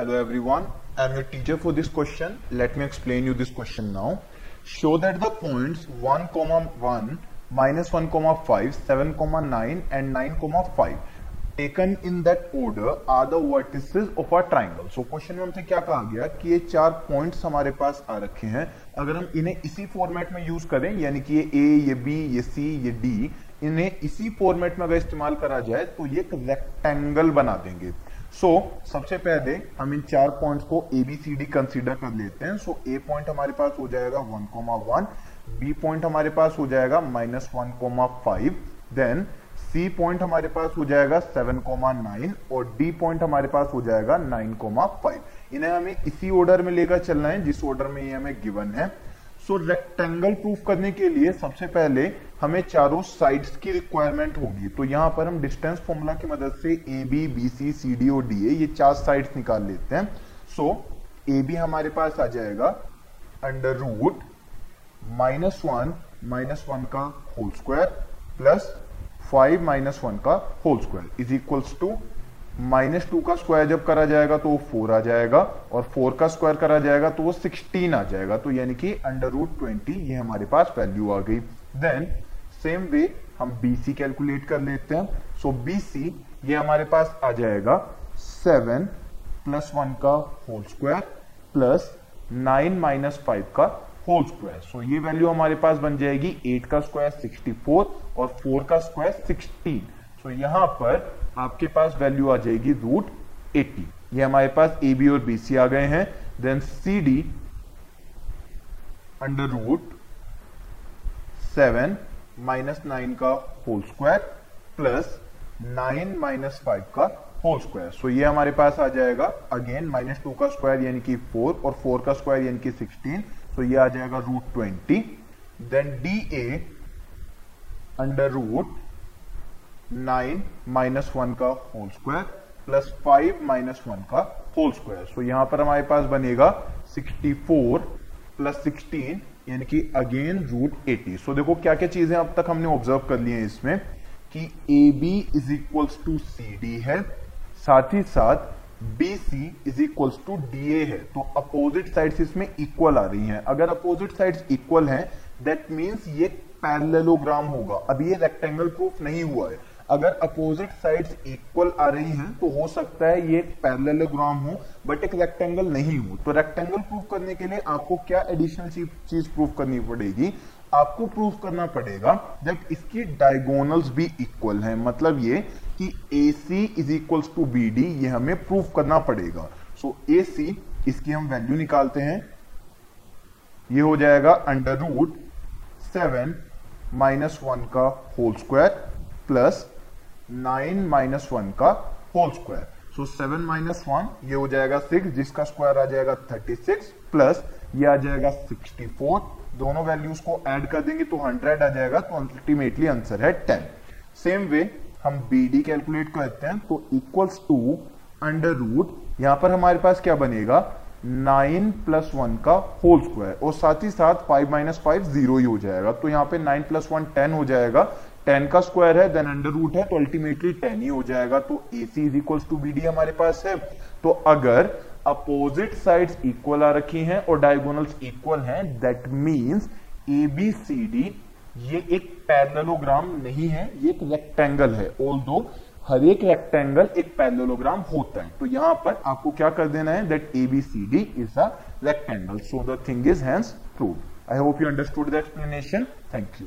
hello, everyone. I am your teacher for this question, let me explain you this question now. Show that the points 1 comma 1 minus 1 taken in that order are the vertices of a triangle so question में हमसे क्या कहा गया कि ये चार points हमारे पास आ रखे हैं। अगर हम इन्हें इसी फॉर्मेट में यूज़ करें, यानी कि ये ए ये बी ये सी ये डी इन्हें इसी फॉर्मेट में अगर इस्तेमाल करा जाए तो ये एक रेक्टेंगल बना देंगे। सो so, सबसे पहले हम इन चार पॉइंट्स को A B C D consider कर लेते हैं। सो ए पॉइंट हमारे पास हो जाएगा one comma one B point हमारे पास हो जाएगा minus one comma five then C point हमारे पास हो जाएगा सेवन कोमा नाइन और डी पॉइंट हमारे पास हो जाएगा नाइन कोमा फाइव इन्हें हमें इसी ऑर्डर में लेकर चलना है जिस ऑर्डर में ये हमें गिवन है। सो रेक्टेंगल प्रूफ करने के लिए सबसे पहले हमें चारों साइड्स की रिक्वायरमेंट होगी। तो यहाँ पर हम डिस्टेंस फॉर्मूला की मदद से A B B C C D और डी ए ये चार साइड्स निकाल लेते हैं। सो ए बी हमारे पास आ जाएगा under root minus one minus one का whole square plus five minus one का whole square is equals to minus two का स्क्वायर जब करा जाएगा तो वो फोर आ जाएगा और फोर का स्क्वायर करा जाएगा तो वो सिक्सटीन आ जाएगा। तो यानी कि अंडर रूट ट्वेंटी ये हमारे पास वैल्यू आ गई। देन सेम वे हम BC कैलकुलेट कर लेते हैं। सो so, BC ये हमारे पास आ जाएगा सेवन प्लस वन का whole square plus nine minus five का होल स्क्वायर सो ये वैल्यू हमारे पास बन जाएगी एट का स्क्वायर सिक्सटी फोर और फोर का स्क्वायर सिक्सटीन सो यहाँ पर आपके पास वैल्यू आ जाएगी रूट 80 ये हमारे पास ए बी और बी सी आ गए हैं. Then C D under root seven minus nine का whole square plus nine minus five का होल स्क्वायर सो ये हमारे पास आ जाएगा अगेन माइनस टू का स्क्वायर यानी कि फोर और फोर का स्क्वायर यानी कि सिक्सटीन सो ये आ जाएगा root twenty then D A under root nine minus one का whole square plus five minus one का होल स्क्वायर सो यहाँ पर हमारे पास बनेगा सिक्सटी फोर प्लस सिक्सटीन यानी कि अगेन रूट एटी सो देखो क्या क्या चीज़ें अब तक हमने ऑब्ज़र्व कर ली हैं इसमें कि A B is equals to C D है, साथ ही साथ B C is equals to D A है. तो अपोजिट साइड्स इसमें इक्वल आ रही हैं. अगर अपोजिट साइड्स इक्वल हैं दैट मीन्स ये पैरेललोग्राम होगा. अभी ये रेक्टेंगल प्रूफ नहीं हुआ है. अगर अपोजिट साइड्स इक्वल आ रही हैं तो हो सकता है ये पैरेललोग्राम हो बट एक रेक्टेंगल नहीं हो। तो रेक्टेंगल प्रूफ करने के लिए आपको क्या एडिशनल चीज़ प्रूफ करनी पड़ेगी? आपको प्रूफ करना पड़ेगा जब इसकी डायगोनल्स भी इक्वल हैं। मतलब ये कि A C is equals to B D ये हमें प्रूफ करना पड़ेगा। सो ए सी इसकी हम वैल्यू निकालते हैं। ये हो जाएगा under root seven minus one का whole square plus nine minus one का whole square. So seven minus one, ये हो जाएगा सिक्स, जिसका स्क्वायर आ जाएगा थर्टी सिक्स, प्लस ये आ जाएगा सिक्सटी फोर। दोनों वैल्यूज़ को ऐड कर देंगे तो हंड्रेड आ जाएगा तो अल्टीमेटली आंसर है टेन। सेम वे हम बी डी कैलकुलेट करते हैं तो इक्वल्स टू अंडर रूट यहाँ पर हमारे पास क्या बनेगा? नाइन प्लस वन का होल स्क्वायर। और साथ ही साथ फाइव माइनस फाइव ज़ीरो ही हो जाएगा। तो यहाँ पे नाइन प्लस वन, टेन हो जाएगा। टेन का स्क्वायर है देन अंडर रूट है तो अल्टीमेटली टेन ही हो जाएगा। तो A C is equal to B D हमारे पास है। तो अगर अपोजिट साइड्स इक्वल आ रखी हैं और डायगोनल्स इक्वल हैं that means A B C D ये एक पैरेललोग्राम नहीं है, ये एक रेक्टेंगल है। ऑल दो हर एक रेक्टेंगल एक पैरेललोग्राम होता है। तो यहाँ पर आपको क्या कर देना है that A B C D is a rectangle so the thing is hence prove I hope you understood the explanation thank you